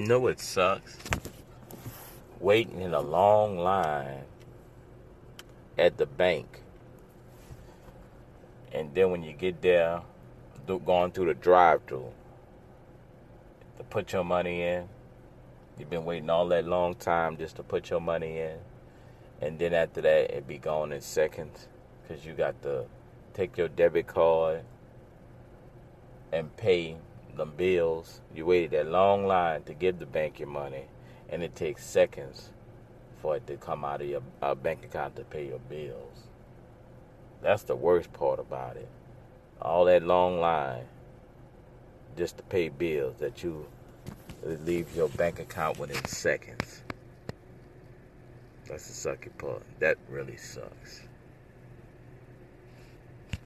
You know what sucks? Waiting in a long line at the bank. And then when you get there, going through the drive through to put your money in. You've been waiting all that long time just to put your money in. And then after that, it be gone in seconds because you got to take your debit card and pay the bills. You waited that long line to give the bank your money, and it takes seconds for it to come out of your uh, bank account to pay your bills. That's the worst part about it. All that long line just to pay bills that you leave your bank account within seconds. That's the sucky part. That really sucks.